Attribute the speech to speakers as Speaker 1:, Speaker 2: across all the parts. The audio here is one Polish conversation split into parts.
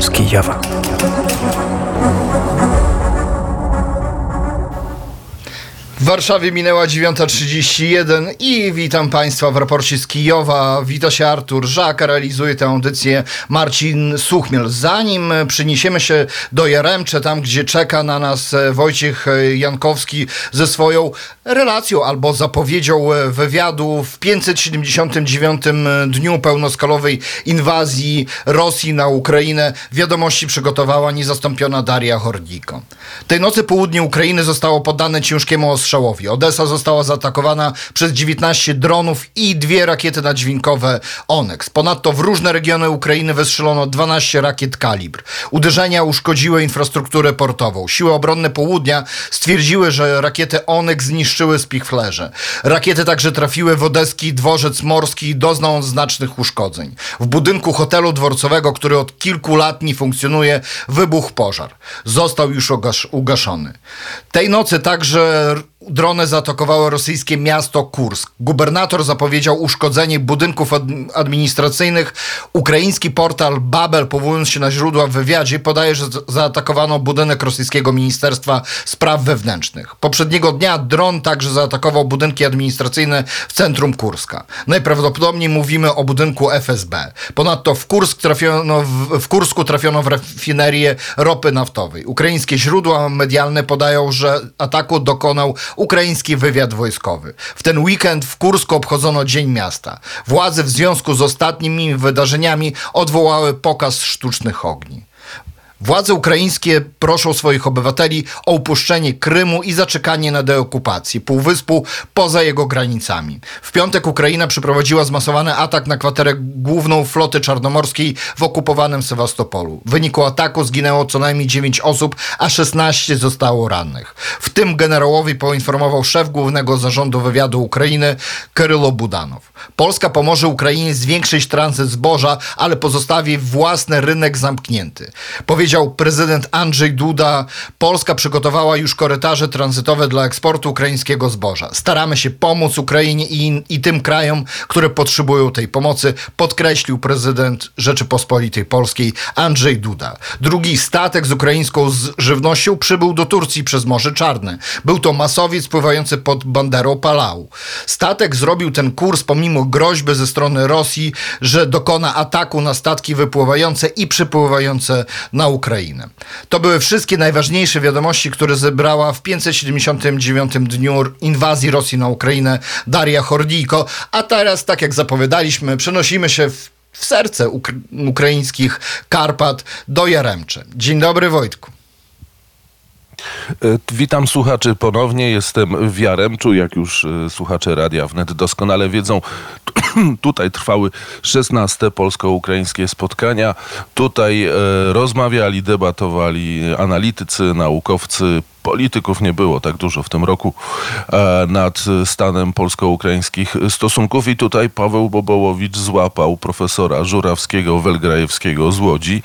Speaker 1: z Kijowa.
Speaker 2: Warszawie minęła 9.31 i witam Państwa w raporcie z Kijowa. Wita się Artur Żak, realizuje tę audycję Marcin Suchmiel. Zanim przyniesiemy się do Jaremcze, tam gdzie czeka na nas Wojciech Jankowski ze swoją relacją albo zapowiedzią wywiadu w 579 dniu pełnoskalowej inwazji Rosji na Ukrainę, wiadomości przygotowała niezastąpiona Daria Hordiko. Tej nocy południe Ukrainy zostało poddane ciężkiemu ostrzeżeniu ostrzałowi. Odessa została zaatakowana przez 19 dronów i dwie rakiety nadźwiękowe Onyx. Ponadto w różne regiony Ukrainy wystrzelono 12 rakiet kalibr. Uderzenia uszkodziły infrastrukturę portową. Siły obronne południa stwierdziły, że rakiety Onyx zniszczyły spichlerze. Rakiety także trafiły w odeski dworzec morski i doznał on znacznych uszkodzeń. W budynku hotelu dworcowego, który od kilku lat nie funkcjonuje, wybuchł pożar. Został już ugaszony. Tej nocy także drony zaatakowały rosyjskie miasto Kursk. Gubernator zapowiedział uszkodzenie budynków administracyjnych. Ukraiński portal Babel, powołując się na źródła w wywiadzie, podaje, że zaatakowano budynek rosyjskiego Ministerstwa Spraw Wewnętrznych. Poprzedniego dnia dron także zaatakował budynki administracyjne w centrum Kurska. Najprawdopodobniej mówimy o budynku FSB. Ponadto w, Kursk trafiono w, w Kursku trafiono w rafinerię ropy naftowej. Ukraińskie źródła medialne podają, że ataku dokonał ukraiński wywiad wojskowy. W ten weekend w Kursku obchodzono Dzień Miasta. Władze w związku z ostatnimi wydarzeniami odwołały pokaz sztucznych ogni. Władze ukraińskie proszą swoich obywateli o upuszczenie Krymu i zaczekanie na deokupację półwyspu poza jego granicami. W piątek Ukraina przeprowadziła zmasowany atak na kwaterę główną floty czarnomorskiej w okupowanym Sewastopolu. W wyniku ataku zginęło co najmniej 9 osób, a 16 zostało rannych. W tym generałowi poinformował szef głównego zarządu wywiadu Ukrainy Krylo Budanow. Polska pomoże Ukrainie zwiększyć tranzyt zboża, ale pozostawi własny rynek zamknięty. Powiedział powiedział prezydent Andrzej Duda, Polska przygotowała już korytarze tranzytowe dla eksportu ukraińskiego zboża. Staramy się pomóc Ukrainie i, i tym krajom, które potrzebują tej pomocy, podkreślił prezydent Rzeczypospolitej Polskiej Andrzej Duda. Drugi statek z ukraińską żywnością przybył do Turcji przez Morze Czarne. Był to masowiec pływający pod banderą Palau. Statek zrobił ten kurs pomimo groźby ze strony Rosji, że dokona ataku na statki wypływające i przypływające na Ukrainę. Ukrainę. To były wszystkie najważniejsze wiadomości, które zebrała w 579 dniu inwazji Rosji na Ukrainę Daria Hordijko. A teraz, tak jak zapowiadaliśmy, przenosimy się w, w serce ukra ukraińskich Karpat do Jaremcze. Dzień dobry Wojtku.
Speaker 3: E, witam słuchaczy ponownie. Jestem w Jaremczu, jak już e, słuchacze Radia Wnet doskonale wiedzą. Tutaj trwały 16 polsko-ukraińskie spotkania. Tutaj e, rozmawiali, debatowali analitycy, naukowcy, polityków nie było tak dużo w tym roku e, nad stanem polsko-ukraińskich stosunków i tutaj Paweł Bobołowicz złapał profesora Żurawskiego, Welgrajewskiego z Łodzi,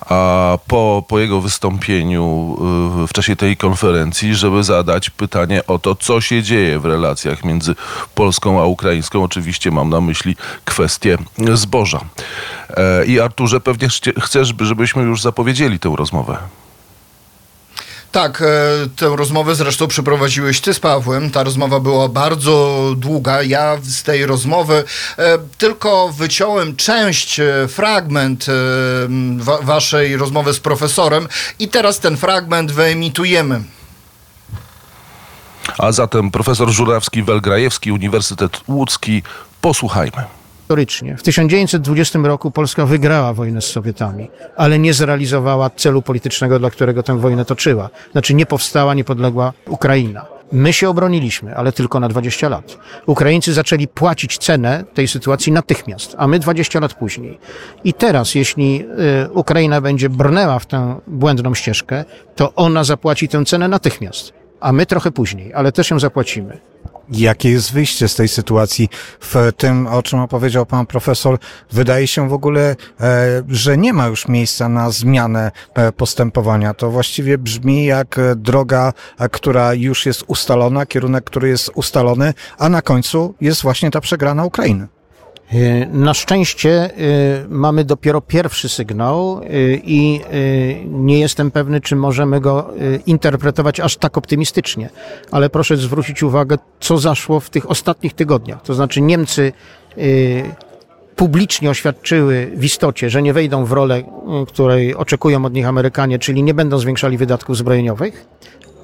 Speaker 3: a po, po jego wystąpieniu e, w czasie tej konferencji, żeby zadać pytanie o to, co się dzieje w relacjach między Polską a Ukraińską. Oczywiście mam na myśli kwestię zboża. E, I Arturze, pewnie chcesz, żebyśmy już zapowiedzieli tę rozmowę.
Speaker 2: Tak, e, tę rozmowę zresztą przeprowadziłeś ty z Pawłem. Ta rozmowa była bardzo długa. Ja z tej rozmowy e, tylko wyciąłem część, e, fragment waszej rozmowy z profesorem i teraz ten fragment wyemitujemy.
Speaker 3: A zatem profesor Żurawski-Welgrajewski, Uniwersytet Łódzki. Posłuchajmy
Speaker 4: historycznie. W 1920 roku Polska wygrała wojnę z Sowietami, ale nie zrealizowała celu politycznego, dla którego tę wojnę toczyła. Znaczy nie powstała niepodległa Ukraina. My się obroniliśmy, ale tylko na 20 lat. Ukraińcy zaczęli płacić cenę tej sytuacji natychmiast, a my 20 lat później. I teraz, jeśli y, Ukraina będzie brnęła w tę błędną ścieżkę, to ona zapłaci tę cenę natychmiast, a my trochę później, ale też ją zapłacimy.
Speaker 5: Jakie jest wyjście z tej sytuacji? W tym, o czym opowiedział pan profesor, wydaje się w ogóle, e, że nie ma już miejsca na zmianę e, postępowania. To właściwie brzmi jak droga, e, która już jest ustalona, kierunek, który jest ustalony, a na końcu jest właśnie ta przegrana Ukrainy.
Speaker 4: E, Na szczęście e, mamy dopiero pierwszy sygnał e, i nie jestem pewny, czy możemy go interpretować aż tak optymistycznie. Ale proszę zwrócić uwagę, co zaszło w tych ostatnich tygodniach. To znaczy Niemcy publicznie oświadczyły w istocie, że nie wejdą w rolę, której oczekują od nich Amerykanie, czyli nie będą zwiększali wydatków zbrojeniowych.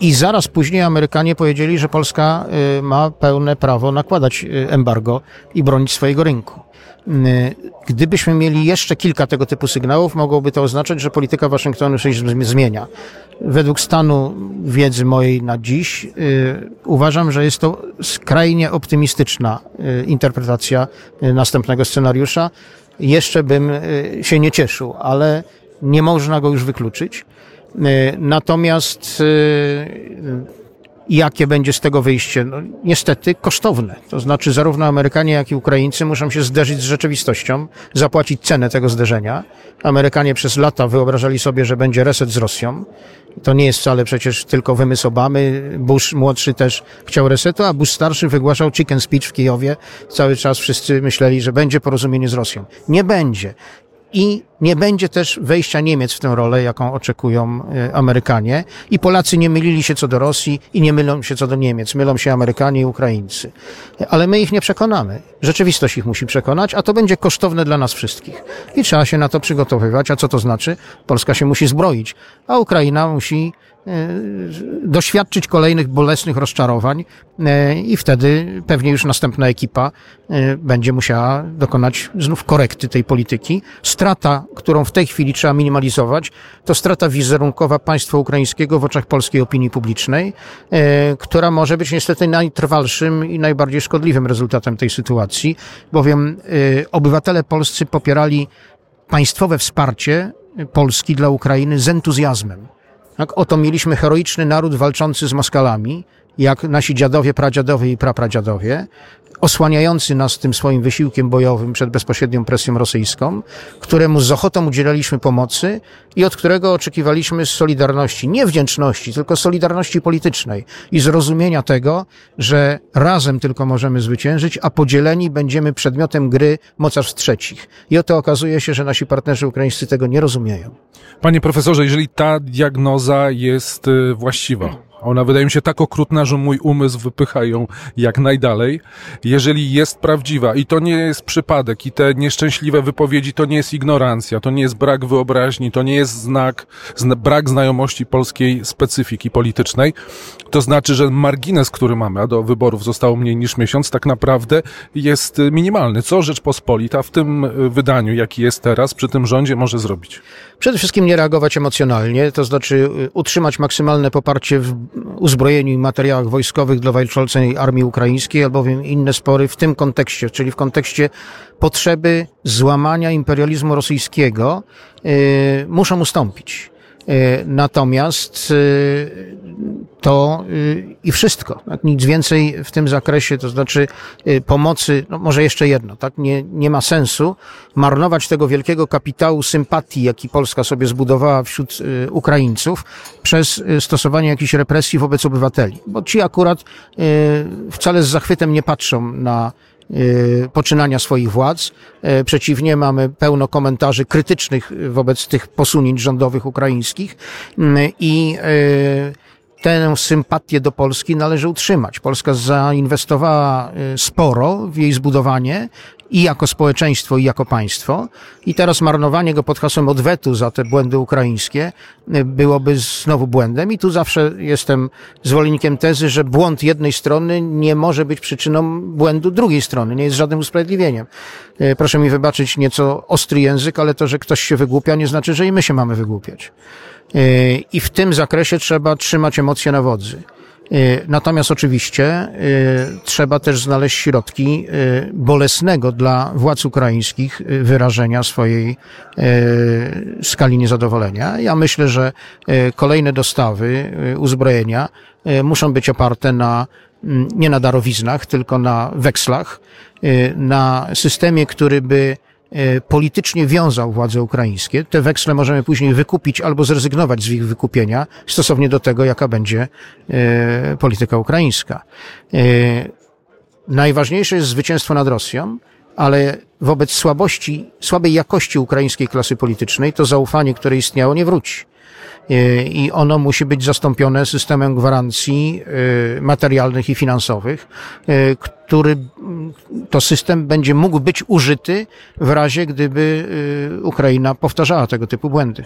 Speaker 4: I zaraz później Amerykanie powiedzieli, że Polska y, ma pełne prawo nakładać y, embargo i bronić swojego rynku. Y, Gdybyśmy mieli jeszcze kilka tego typu sygnałów, mogłoby to oznaczać, że polityka Waszyngtonu się zm- zmienia. Według stanu wiedzy mojej na dziś uważam, że jest to skrajnie optymistyczna interpretacja następnego scenariusza. Jeszcze bym się nie cieszył, ale nie można go już wykluczyć. Y, Natomiast y, jakie będzie z tego wyjście? No, niestety kosztowne. To znaczy zarówno Amerykanie, jak i Ukraińcy muszą się zderzyć z rzeczywistością, zapłacić cenę tego zderzenia. Amerykanie przez lata wyobrażali sobie, że będzie reset z Rosją. To nie jest wcale przecież tylko wymysł Obamy. Bush młodszy też chciał resetu, a Bush starszy wygłaszał chicken speech w Kijowie. Cały czas wszyscy myśleli, że będzie porozumienie z Rosją. Nie będzie. I nie będzie też wejścia Niemiec w tę rolę, jaką oczekują e, Amerykanie. I Polacy nie mylili się co do Rosji i nie mylą się co do Niemiec. Mylą się Amerykanie i Ukraińcy. Ale my ich nie przekonamy. Rzeczywistość ich musi przekonać, a to będzie kosztowne dla nas wszystkich. I trzeba się na to przygotowywać. A co to znaczy? Polska się musi zbroić, a Ukraina musi doświadczyć kolejnych bolesnych rozczarowań e, i wtedy pewnie już następna ekipa e, będzie musiała dokonać znów korekty tej polityki. Strata, którą w tej chwili trzeba minimalizować, to strata wizerunkowa państwa ukraińskiego w oczach polskiej opinii publicznej, e, która może być niestety najtrwalszym i najbardziej szkodliwym rezultatem tej sytuacji, bowiem e, obywatele polscy popierali państwowe wsparcie Polski dla Ukrainy z entuzjazmem. Tak, oto mieliśmy heroiczny naród walczący z Moskalami, jak nasi dziadowie, pradziadowie i prapradziadowie, osłaniający nas tym swoim wysiłkiem bojowym przed bezpośrednią presją rosyjską, któremu z ochotą udzielaliśmy pomocy i od którego oczekiwaliśmy solidarności, nie wdzięczności, tylko solidarności politycznej i zrozumienia tego, że razem tylko możemy zwyciężyć, a podzieleni będziemy przedmiotem gry mocarstw trzecich. I oto okazuje się, że nasi partnerzy ukraińscy tego nie rozumieją.
Speaker 1: Panie profesorze, jeżeli ta diagnoza jest y, właściwa, ona wydaje mi się tak okrutna, że mój umysł wypycha ją jak najdalej. Jeżeli jest prawdziwa i to nie jest przypadek i te nieszczęśliwe wypowiedzi to nie jest ignorancja, to nie jest brak wyobraźni, to nie jest znak, zna, brak znajomości polskiej specyfiki politycznej, to znaczy, że margines, który mamy, a do wyborów zostało mniej niż miesiąc, tak naprawdę jest y, minimalny. Co Rzeczpospolita w tym y, wydaniu, jaki jest teraz, przy tym rządzie może zrobić?
Speaker 4: Przede wszystkim nie reagować emocjonalnie, to znaczy y, utrzymać maksymalne poparcie w uzbrojeniu i materiałach wojskowych dla walczącej armii ukraińskiej, albowiem inne spory w tym kontekście, czyli w kontekście potrzeby złamania imperializmu rosyjskiego, y, muszą ustąpić. Y, Natomiast y, to y, i wszystko. Tak? Nic więcej w tym zakresie, to znaczy pomocy, no może jeszcze jedno, tak? Nie, nie ma sensu marnować tego wielkiego kapitału sympatii, jaki Polska sobie zbudowała wśród Ukraińców przez stosowanie jakichś represji wobec obywateli. Bo ci akurat wcale z zachwytem nie patrzą na poczynania swoich władz. E, Przeciwnie, mamy pełno komentarzy krytycznych wobec tych posunięć rządowych ukraińskich Mm, i e, tę sympatię do Polski należy utrzymać. Polska zainwestowała e, sporo w jej zbudowanie i jako społeczeństwo, i jako państwo. I teraz marnowanie go pod hasłem odwetu za te błędy ukraińskie e, byłoby znowu błędem. I tu zawsze jestem zwolennikiem tezy, że błąd jednej strony nie może być przyczyną błędu drugiej strony, nie jest żadnym usprawiedliwieniem. E, Proszę mi wybaczyć nieco ostry język, ale to, że ktoś się wygłupia, nie znaczy, że i my się mamy wygłupiać. E, I w tym zakresie trzeba trzymać emocje na wodzy. E, Natomiast oczywiście e, trzeba też znaleźć środki e, bolesnego dla władz ukraińskich wyrażenia swojej skali niezadowolenia. Ja myślę, że kolejne dostawy uzbrojenia muszą być oparte na mm, nie na darowiznach, tylko na wekslach, na systemie, który by politycznie wiązał władze ukraińskie. Te weksle możemy później wykupić albo zrezygnować z ich wykupienia stosownie do tego, jaka będzie e, polityka ukraińska. E, Najważniejsze jest zwycięstwo nad Rosją, ale wobec słabości, słabej jakości ukraińskiej klasy politycznej to zaufanie, które istniało, nie wróci. E, I ono musi być zastąpione systemem gwarancji e, materialnych i finansowych, e, który to system będzie mógł być użyty w razie, gdyby Ukraina powtarzała tego typu błędy.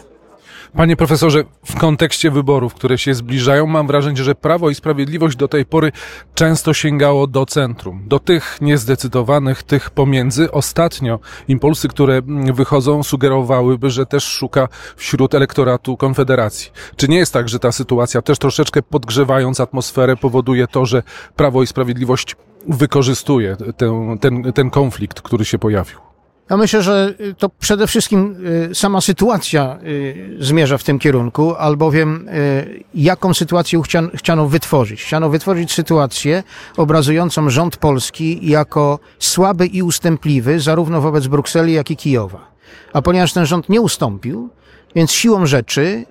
Speaker 1: Panie profesorze, w kontekście wyborów, które się zbliżają, mam wrażenie, że Prawo i Sprawiedliwość do tej pory często sięgało do centrum, do tych niezdecydowanych, tych pomiędzy. Ostatnio impulsy, które wychodzą, sugerowałyby, że też szuka wśród elektoratu Konfederacji. Czy nie jest tak, że ta sytuacja też troszeczkę podgrzewając atmosferę powoduje to, że Prawo i Sprawiedliwość wykorzystuje ten, ten, ten konflikt, który się pojawił?
Speaker 4: Ja myślę, że to przede wszystkim y, sama sytuacja y, zmierza w tym kierunku, albowiem y, jaką sytuację chciano wytworzyć? Chciano wytworzyć sytuację obrazującą rząd polski jako słaby i ustępliwy zarówno wobec Brukseli, jak i Kijowa. A ponieważ ten rząd nie ustąpił, więc siłą rzeczy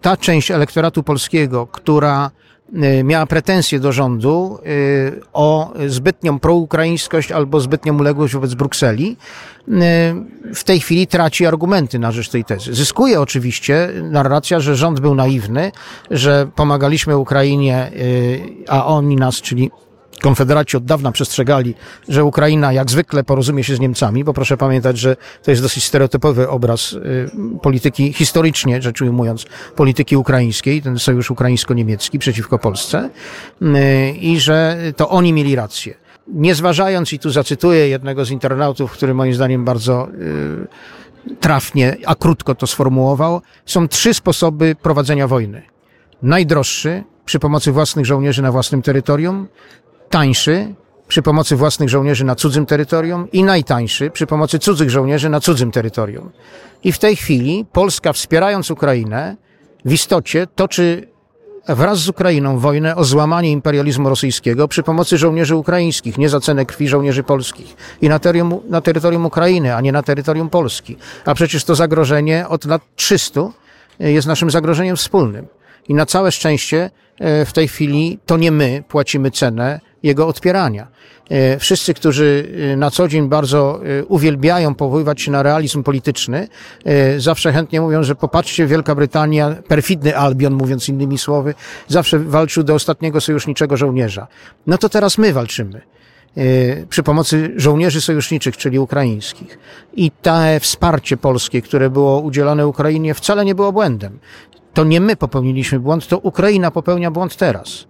Speaker 4: ta część elektoratu polskiego, która Y, miała pretensje do rządu y, o zbytnią proukraińskość albo zbytnią uległość wobec Brukseli, y, w tej chwili traci argumenty na rzecz tej tezy. Zyskuje oczywiście narracja, że rząd był naiwny, że pomagaliśmy Ukrainie, a oni nas, czyli Konfederaci od dawna przestrzegali, że Ukraina jak zwykle porozumie się z Niemcami, bo proszę pamiętać, że to jest dosyć stereotypowy obraz y, polityki, historycznie rzecz ujmując, polityki ukraińskiej, ten sojusz ukraińsko-niemiecki przeciwko Polsce y, i że to oni mieli rację. Nie zważając, i tu zacytuję jednego z internautów, który moim zdaniem bardzo y, trafnie, a krótko to sformułował, są trzy sposoby prowadzenia wojny. Najdroższy, przy pomocy własnych żołnierzy na własnym terytorium, tańszy przy pomocy własnych żołnierzy na cudzym terytorium i najtańszy przy pomocy cudzych żołnierzy na cudzym terytorium. I w tej chwili Polska wspierając Ukrainę w istocie toczy wraz z Ukrainą wojnę o złamanie imperializmu rosyjskiego przy pomocy żołnierzy ukraińskich, nie za cenę krwi żołnierzy polskich. I na terytorium, na terytorium Ukrainy, a nie na terytorium Polski. A przecież to zagrożenie od lat 300 jest naszym zagrożeniem wspólnym. I na całe szczęście e, w tej chwili to nie my płacimy cenę jego odpierania. E, wszyscy, którzy e, na co dzień bardzo uwielbiają powoływać się na realizm polityczny, zawsze chętnie mówią, że popatrzcie, Wielka Brytania, perfidny Albion, mówiąc innymi słowy, zawsze walczył do ostatniego sojuszniczego żołnierza. No to teraz my walczymy przy pomocy żołnierzy sojuszniczych, czyli ukraińskich. I to wsparcie polskie, które było udzielone Ukrainie, wcale nie było błędem to nie my popełniliśmy błąd, to Ukraina popełnia błąd teraz.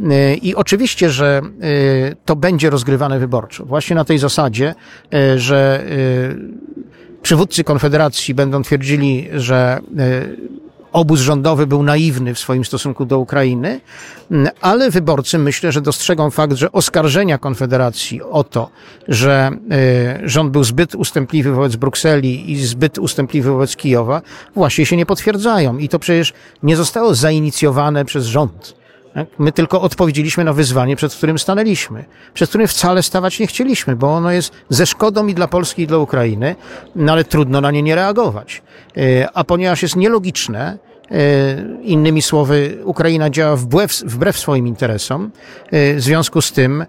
Speaker 4: Y, I oczywiście, że y, to będzie rozgrywane wyborczo. Właśnie na tej zasadzie, y, że przywódcy Konfederacji będą twierdzili, że obóz rządowy był naiwny w swoim stosunku do Ukrainy, mm, ale wyborcy myślę, że dostrzegą fakt, że oskarżenia Konfederacji o to, że y, rząd był zbyt ustępliwy wobec Brukseli i zbyt ustępliwy wobec Kijowa, właśnie się nie potwierdzają. I to przecież nie zostało zainicjowane przez rząd. Tak? My tylko odpowiedzieliśmy na wyzwanie, przed którym stanęliśmy, przed którym wcale stawać nie chcieliśmy, bo ono jest ze szkodą i dla Polski, i dla Ukrainy, no ale trudno na nie nie reagować. E, a ponieważ jest nielogiczne, e, innymi słowy, Ukraina działa wbrew, wbrew swoim interesom, e, w związku z tym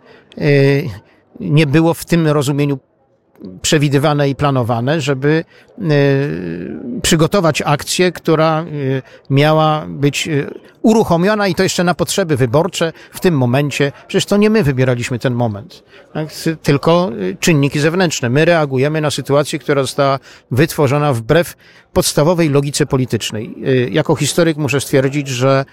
Speaker 4: nie było w tym rozumieniu przewidywane i planowane, żeby e, przygotować akcję, która e, miała być e, uruchomiona i to jeszcze na potrzeby wyborcze w tym momencie. Przecież to nie my wybieraliśmy ten moment, tak? tylko czynniki zewnętrzne. My reagujemy na sytuację, która została wytworzona wbrew podstawowej logice politycznej. Jako historyk muszę stwierdzić, że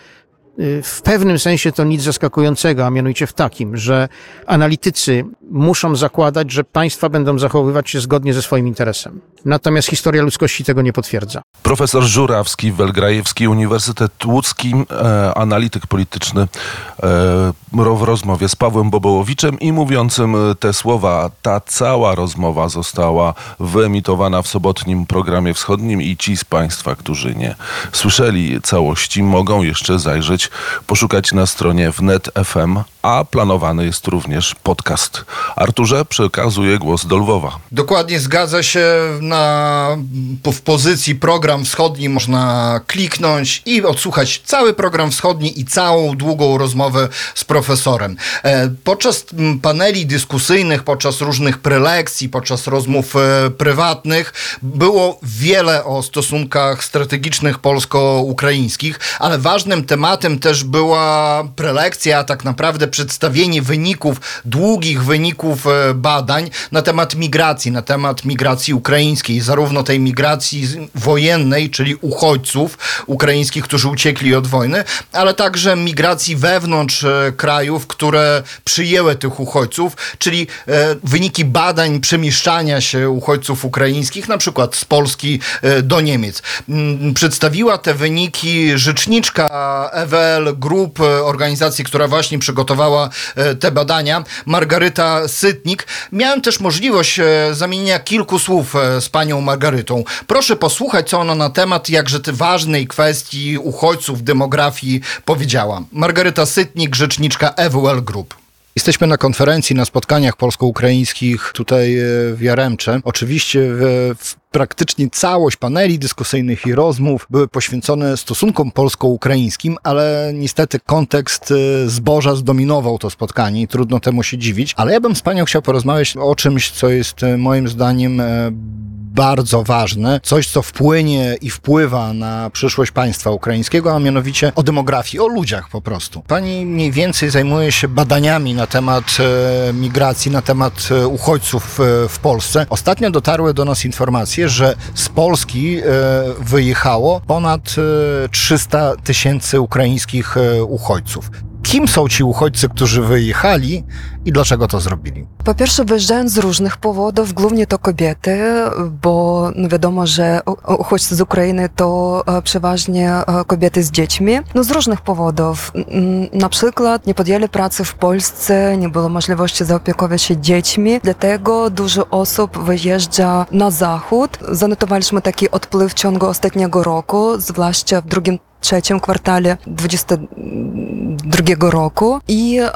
Speaker 4: w pewnym sensie to nic zaskakującego, a mianowicie w takim, że analitycy muszą zakładać, że państwa będą zachowywać się zgodnie ze swoim interesem. Natomiast historia ludzkości tego nie potwierdza.
Speaker 3: Profesor Żurawski, Welgrajewski Uniwersytet Łódzki, e, analityk polityczny e, w rozmowie z Pawłem Bobołowiczem i mówiącym te słowa, ta cała rozmowa została wyemitowana w sobotnim programie wschodnim i ci z Państwa, którzy nie słyszeli całości, mogą jeszcze zajrzeć poszukać na stronie wnet.fm a planowany jest również podcast. Arturze, przekazuję głos do Lwowa.
Speaker 2: Dokładnie zgadza się na, w pozycji program wschodni można kliknąć i odsłuchać cały program wschodni i całą długą rozmowę z profesorem. E, Podczas paneli dyskusyjnych, podczas różnych prelekcji, podczas rozmów e, prywatnych było wiele o stosunkach strategicznych polsko-ukraińskich, ale ważnym tematem też była prelekcja, a tak naprawdę przedstawienie wyników, długich wyników e, badań na temat migracji, na temat migracji ukraińskiej, zarówno tej migracji wojennej, czyli uchodźców ukraińskich, którzy uciekli od wojny, ale także migracji wewnątrz e, krajów, które przyjęły tych uchodźców, czyli e, wyniki badań przemieszczania się uchodźców ukraińskich, na przykład z Polski do Niemiec. Mm, Przedstawiła te wyniki rzeczniczka EWL Group, organizacji, która właśnie przygotowała e, te badania, Margaryta Sytnik. Miałem też możliwość e, zamienienia kilku słów e, z panią Margarytą. Proszę posłuchać, co ona na temat jakże tej ważnej kwestii uchodźców, demografii powiedziała. Margaryta Sytnik, rzeczniczka EWL Group. Jesteśmy na konferencji, na spotkaniach polsko-ukraińskich tutaj w Jaremcze. Oczywiście w, w praktycznie całość paneli dyskusyjnych i rozmów były poświęcone stosunkom polsko-ukraińskim, ale niestety kontekst e, zboża zdominował to spotkanie i trudno temu się dziwić. Ale ja bym z panią chciał porozmawiać o czymś, co jest e, moim zdaniem e, bardzo ważne, coś co wpłynie i wpływa na przyszłość państwa ukraińskiego, a mianowicie o demografii, o ludziach po prostu. Pani mniej więcej zajmuje się badaniami na temat e, migracji, na temat e, uchodźców e, w Polsce. Ostatnio dotarły do nas informacje, że z Polski e, wyjechało ponad e, 300 tysięcy ukraińskich e, uchodźców. Kim są ci uchodźcy, którzy wyjechali i dlaczego to zrobili?
Speaker 6: Po pierwsze, wyjeżdżają z różnych powodów, głównie to kobiety, bo no wiadomo, że uchodźcy z Ukrainy to e, przeważnie e, kobiety z dziećmi. No z różnych powodów. Mm, Na przykład nie podjęli pracy w Polsce, nie było możliwości zaopiekować się dziećmi, dlatego dużo osób wyjeżdża na zachód. Zanotowaliśmy taki odpływ w ciągu ostatniego roku, zwłaszcza w drugim trzecim kwartale 2022 roku i e,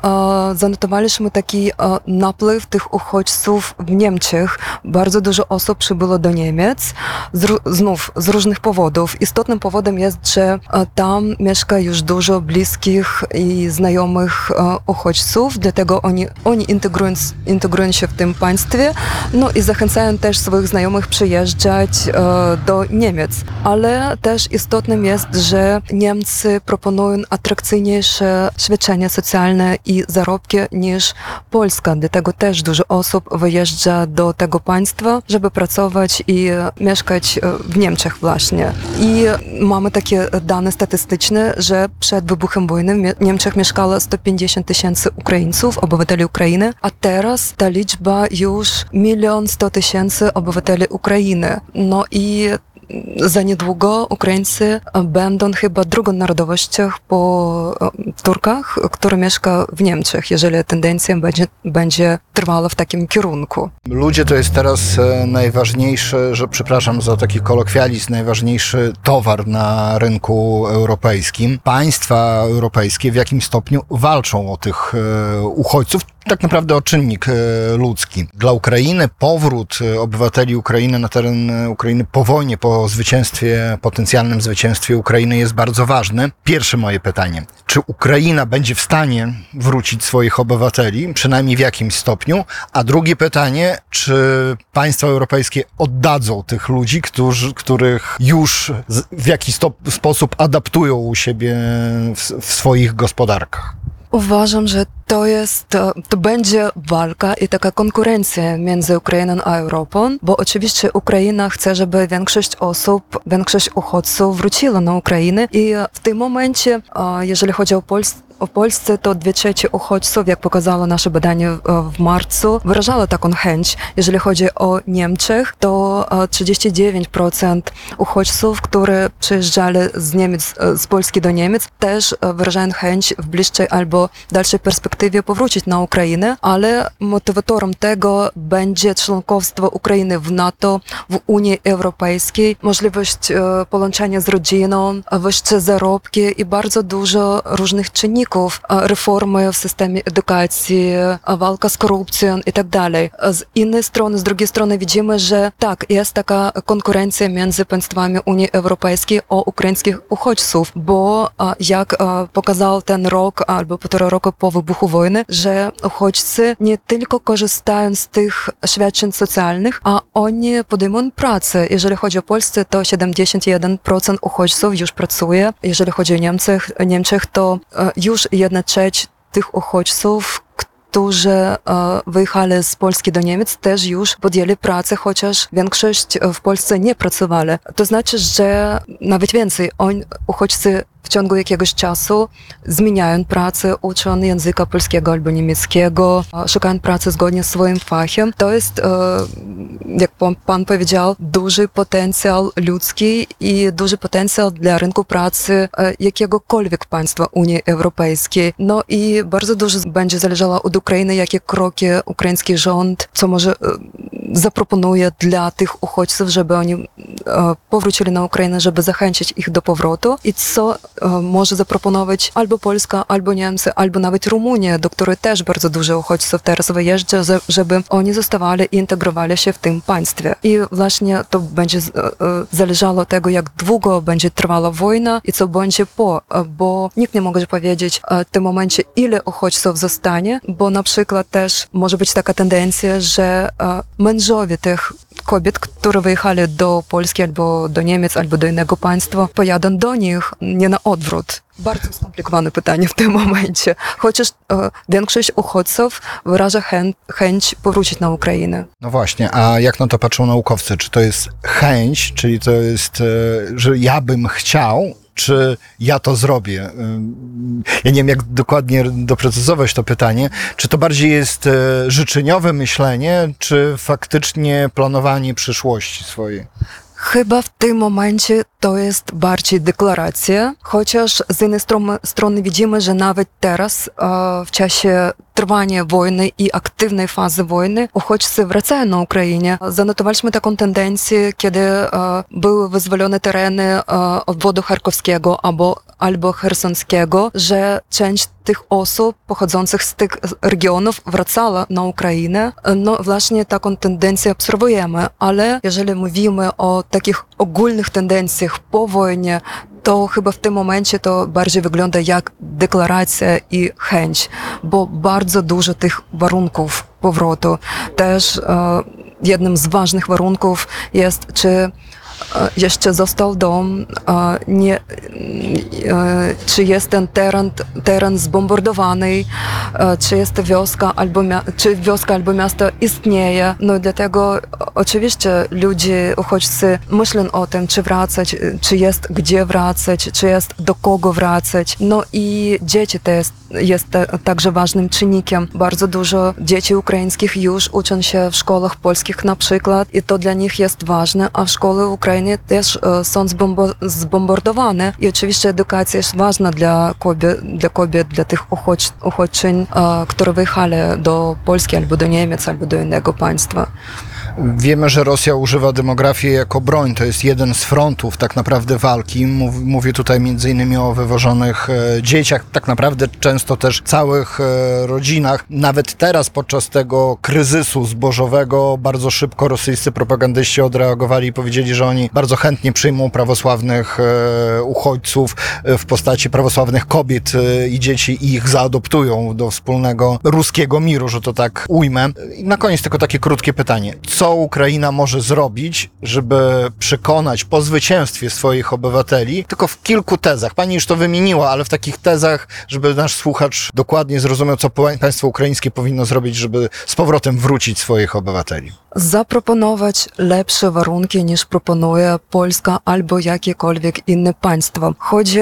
Speaker 6: zanotowaliśmy taki e, napływ tych uchodźców w Niemczech. Bardzo dużo osób przybyło do Niemiec, z, znów z różnych powodów. Istotnym powodem jest, że e, tam mieszka już dużo bliskich i znajomych e, uchodźców, dlatego oni, oni integrują, integrują się w tym państwie, no i zachęcają też swoich znajomych przyjeżdżać e, do Niemiec. Ale też istotnym jest, że Niemcy proponują atrakcyjniejsze świadczenia socjalne i zarobki niż Polska. Dlatego też dużo osób wyjeżdża do tego państwa, żeby pracować i mieszkać e, w Niemczech właśnie. I mamy takie dane statystyczne, że przed wybuchem wojny w Niemczech mieszkało 150 tysięcy Ukraińców, obywateli Ukrainy, a teraz ta liczba już milion sto tysięcy obywateli Ukrainy. No i za niedługo Ukraińcy będą chyba drugą narodowością po Turkach, który mieszka w Niemczech, jeżeli tendencja będzie, będzie trwała w takim kierunku.
Speaker 2: Ludzie to jest teraz e, najważniejszy, że przepraszam za taki kolokwializm, najważniejszy towar na rynku europejskim. Państwa europejskie w jakim stopniu walczą o tych e, uchodźców, tak naprawdę o czynnik e, ludzki. Dla Ukrainy powrót e, obywateli Ukrainy na teren e, Ukrainy po wojnie, po zwycięstwie, potencjalnym zwycięstwie Ukrainy jest bardzo ważny. Pierwsze moje pytanie. Czy Ukraina będzie w stanie wrócić swoich obywateli, przynajmniej w jakimś stopniu? A drugie pytanie, czy państwa europejskie oddadzą tych ludzi, którzy, których już w jakiś sposób adaptują u siebie w, w swoich gospodarkach?
Speaker 6: Uważam, że to jest, to, będzie walka i taka konkurencja między Ukrainą a Europą, bo oczywiście Ukraina chce, żeby większość osób, większość uchodźców wróciła na Ukrainę i w tym momencie, jeżeli chodzi o Polskę, o Polsce to dwie trzecie uchodźców, jak pokazało nasze badanie e, w marcu, wyrażało taką chęć. Jeżeli chodzi o Niemczech, to e, 39% uchodźców, które przyjeżdżali z Niemiec, e, z Polski do Niemiec, też e, wyrażają chęć w bliższej albo dalszej perspektywie powrócić na Ukrainę, ale motywatorem tego będzie członkostwo Ukrainy w NATO, w Unii Europejskiej, możliwość e, połączenia z rodziną, wyższe zarobki i bardzo dużo różnych czynników wyników e, reformy w systemie edukacji, e, walka z korupcją i tak dalej. Z innej strony, z drugiej strony widzimy, że tak, jest taka konkurencja między państwami Unii Europejskiej o ukraińskich uchodźców, bo e, jak pokazał ten rok albo półtora roku po wybuchu wojny, że uchodźcy nie tylko korzystają z tych świadczeń socjalnych, a oni podejmują pracę. Jeżeli chodzi o Polskę, to 71% uchodźców już pracuje. Jeżeli chodzi o Niemczech, Niemczech to e, już jedna trzeć tych uchodźców, którzy e, wyjechali z Polski do Niemiec, też już podjęli pracę, chociaż większość w Polsce nie pracowali. To znaczy, że nawet więcej, uchodźcy w ciągu jakiegoś czasu zmieniają pracę, uczą języka polskiego albo niemieckiego, szukają pracy zgodnie z swoim fachem. To jest, e, jak pan, powiedział, duży potencjał ludzki i duży potencjał dla rynku pracy e, jakiegokolwiek państwa Unii Europejskiej. No i bardzo dużo będzie zależało od Ukrainy, jakie kroki ukraiński rząd, co może e, zaproponuje dla tych uchodźców, żeby oni powrócili na Ukrainę, żeby zachęcić ich do powrotu i co e, może zaproponować albo Polska, albo Niemcy, albo nawet Rumunia, do której też bardzo dużo uchodźców teraz wyjeżdża, żeby oni zostawali i integrowali się w tym państwie. I właśnie to będzie e, e, zależało od tego, jak długo będzie trwała wojna i co będzie po, e, bo nikt nie może powiedzieć e, w tym momencie, ile uchodźców zostanie, bo na przykład też może być taka tendencja, że e, mężowie tych kobiet, które wyjechali do Polski albo do Niemiec, albo do innego państwa, pojadą do nich, nie na odwrót. Bardzo skomplikowane pytanie w tym momencie. Chociaż e, większość uchodźców wyraża chę- chęć powrócić na Ukrainę.
Speaker 2: No właśnie, a jak na to patrzą naukowcy? Czy to jest chęć, czyli to jest, e, że ja bym chciał, czy ja to zrobię? Ym, Ja nie wiem, jak dokładnie doprecyzować to pytanie. Czy to bardziej jest e, życzeniowe myślenie, czy faktycznie planowanie przyszłości swojej?
Speaker 6: Chyba w tym momencie to jest bardziej deklaracja, chociaż z jednej strony, strony widzimy, że nawet teraz, e, w czasie wojny, uchodźcy wracają na Ukrainie. Zanotowaliśmy taką tendencję, kiedy e, były wyzwolone tereny e, obwodu charkowskiego albo, albo chersonskiego, że część tych osób pochodzących z tych regionów wracała na Ukrainę. No właśnie taką tendencję obserwujemy, ale jeżeli mówimy o takich ogólnych tendencjach po wojnie, w tym momencie to bardziej wygląda jak deklaracja i chęć, bo bardzo dużo tych warunków powrotu. Też e, jednym z ważnych warunków jest, czy e, jeszcze został dom, e, nie, e, czy jest ten teren, teren zbombardowany, e, czy jest wioska albo, czy wioska albo miasto istnieje. No dlatego oczywiście ludzie, uchodźcy myślą o tym, czy wracać, e, czy jest gdzie wracać, czy jest do kogo wracać. No i dzieci to jest, te, także ważnym czynnikiem. Bardzo dużo dzieci ukraińskich już uczą się w szkołach polskich na przykład i to dla nich jest ważne, a szkoły w Ukrainie też e, są zbombo- zbombardowane i oczywiście edukacja jest ważna dla kobiet, dla, kobiet, dla tych uchodź, uchodźczyń, e, które wyjechali do Polski albo do Niemiec, albo do innego państwa.
Speaker 2: Wiemy, że Rosja używa demografii jako broń. To jest jeden z frontów tak naprawdę walki. Mów- Mówię tutaj innymi o wywożonych e, dzieciach, tak naprawdę często też całych e, rodzinach. Nawet teraz podczas tego kryzysu zbożowego bardzo szybko rosyjscy propagandyści odreagowali i powiedzieli, że oni bardzo chętnie przyjmą prawosławnych e, uchodźców w postaci prawosławnych kobiet i dzieci i ich zaadoptują do wspólnego ruskiego miru, że to tak ujmę. I na koniec tylko takie krótkie pytanie. Co Ukraina może zrobić, żeby przekonać po zwycięstwie swoich obywateli? Tylko w kilku tezach. Pani już to wymieniła, ale w takich tezach, żeby nasz słuchacz dokładnie zrozumiał, co państwo ukraińskie powinno zrobić, żeby z powrotem wrócić swoich obywateli.
Speaker 6: Zaproponować lepsze warunki niż proponuje Polska albo jakiekolwiek inne państwo. Chodzi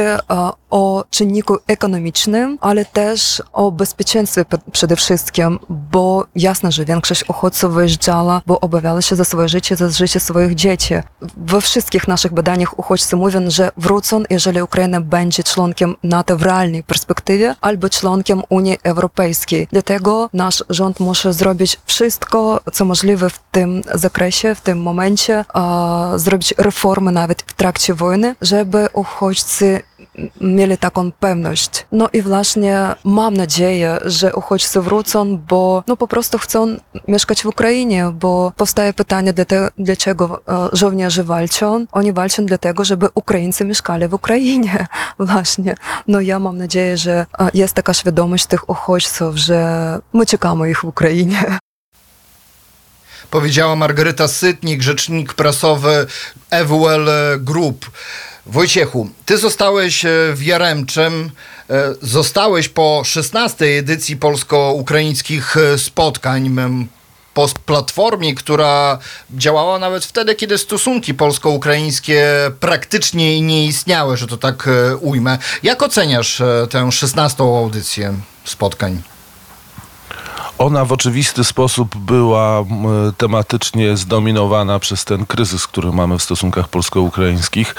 Speaker 6: o czynniku ekonomicznym, ale też o bezpieczeństwie przede wszystkim, bo jasne, że większość uchodźców wyjeżdżała, bo obawiała się za swoje życie, za życie swoich dzieci. We wszystkich naszych badaniach uchodźcy mówią, że wrócą, jeżeli Ukraina będzie członkiem NATO w realnej perspektywie albo członkiem Unii Europejskiej. Dlatego nasz rząd musi zrobić wszystko, co możliwe w tym zakresie, w tym momencie, a, zrobić reformy nawet w trakcie wojny, żeby uchodźcy mieli taką pewność. No i właśnie mam nadzieję, że uchodźcy wrócą, bo no po prostu chcą mieszkać w Ukrainie, bo powstaje pytanie, dlaczego e, żołnierze walczą. Oni walczą dlatego, żeby Ukraińcy mieszkali w Ukrainie. Właśnie. No ja mam nadzieję, że e, jest taka świadomość tych uchodźców, że my czekamy ich w Ukrainie.
Speaker 2: Powiedziała Margaryta Sytnik, rzecznik prasowy EWL Group. Wojciechu, ty zostałeś e, w Jaremczym, e, zostałeś po 16 edycji polsko-ukraińskich e, spotkań, po platformie, która działała nawet wtedy, kiedy stosunki polsko-ukraińskie praktycznie nie istniały, że to tak ujmę. Jak oceniasz tę 16 audycję spotkań?
Speaker 3: Ona w oczywisty sposób była tematycznie zdominowana przez ten kryzys, który mamy w stosunkach polsko-ukraińskich.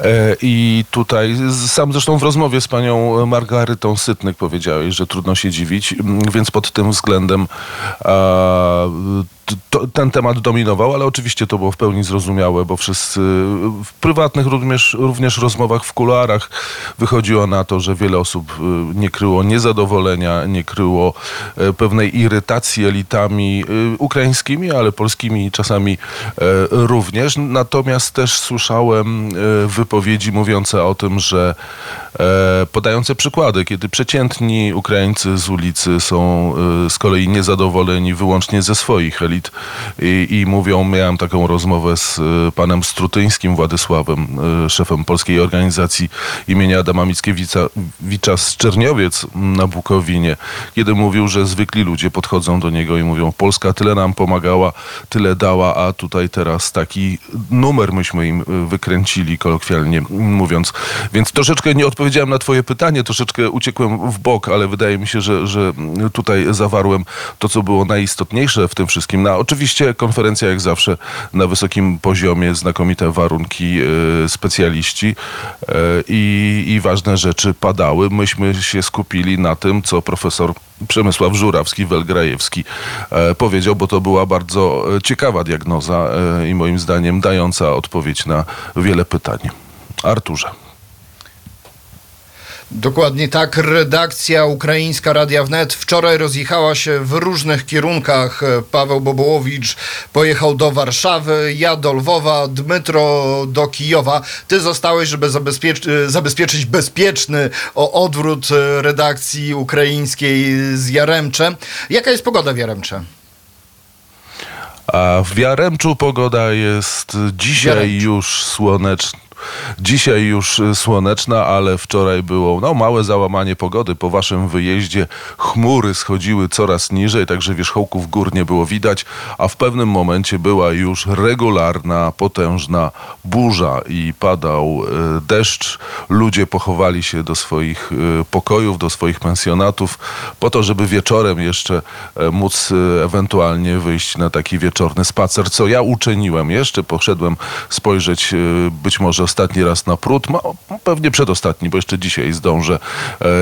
Speaker 3: E, I tutaj, sam zresztą w rozmowie z panią Margarytą Sytnyk powiedziałeś, że trudno się dziwić, więc pod tym względem to, ten temat dominował, ale oczywiście to było w pełni zrozumiałe, bo wszyscy w prywatnych również, również rozmowach w kuluarach wychodziło na to, że wiele osób y, nie kryło niezadowolenia, nie kryło e, pewnej irytacji elitami y, ukraińskimi, ale polskimi czasami e, również. Natomiast też słyszałem e, wypowiedzi mówiące o tym, że podające przykłady, kiedy przeciętni Ukraińcy z ulicy są e, z kolei niezadowoleni wyłącznie ze swoich elit i, i mówią, miałem taką rozmowę z e, panem Strutyńskim Władysławem, e, szefem polskiej organizacji imienia Adama Mickiewicza z Czerniowiec na Bukowinie, kiedy mówił, że zwykli ludzie podchodzą do niego i mówią, Polska tyle nam pomagała, tyle dała, a tutaj teraz taki numer myśmy im e, wykręcili, kolokwialnie mówiąc. Więc troszeczkę nie odpowiedziałem na twoje pytanie, troszeczkę uciekłem w bok, ale wydaje mi się, że, że tutaj zawarłem to, co było najistotniejsze w tym wszystkim. No, oczywiście konferencja jak zawsze na wysokim poziomie, znakomite warunki, e, specjaliści e, i, i ważne rzeczy padały. Myśmy się skupili na tym, co profesor Przemysław Żurawski-Welgrajewski e, powiedział, bo to była bardzo e, ciekawa diagnoza e, i moim zdaniem dająca odpowiedź na wiele pytań. Arturze.
Speaker 2: Dokładnie tak. Redakcja ukraińska Radia Wnet wczoraj rozjechała się w różnych kierunkach. Paweł Bobołowicz pojechał do Warszawy, ja do Lwowa, Dmytro do Kijowa. Ty zostałeś, żeby zabezpiecz- zabezpieczyć bezpieczny odwrót redakcji ukraińskiej z Jaremcze. Jaka jest pogoda w Jaremcze?
Speaker 3: A w Jaremczu pogoda jest dzisiaj
Speaker 2: Jaremczu.
Speaker 3: już słoneczna. Dzisiaj już y, słoneczna, ale wczoraj było no, małe załamanie pogody. Po waszym wyjeździe chmury schodziły coraz niżej, także wierzchołków gór nie było widać, a w pewnym momencie była już regularna, potężna burza i padał y, deszcz. Ludzie pochowali się do swoich y, pokojów, do swoich pensjonatów, po to, żeby wieczorem jeszcze e, móc ewentualnie wyjść na taki wieczorny spacer, co ja uczyniłem. Jeszcze poszedłem spojrzeć być może ostatni raz na prut, ma, pewnie przedostatni, bo jeszcze dzisiaj zdążę.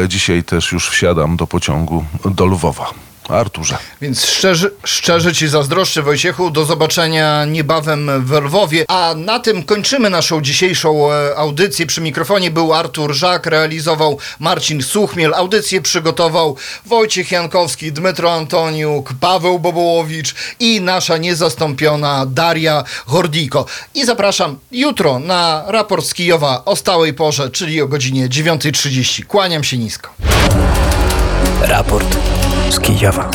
Speaker 3: E, Dzisiaj też już wsiadam do pociągu do Lwowa. Arturze.
Speaker 2: Więc szczerze, szczerze Ci zazdroszczę, Wojciechu. Do zobaczenia niebawem w Lwowie. A na tym kończymy naszą dzisiejszą e, audycję. Przy mikrofonie był Artur Żak, realizował Marcin Suchmiel. Audycję przygotował Wojciech Jankowski, Dmytro Antoniuk, Paweł Bobołowicz i nasza niezastąpiona Daria Hordiko. I zapraszam jutro na raport z Kijowa o stałej porze, czyli o godzinie 9.30. Kłaniam się nisko.
Speaker 7: Raport z Kijowa.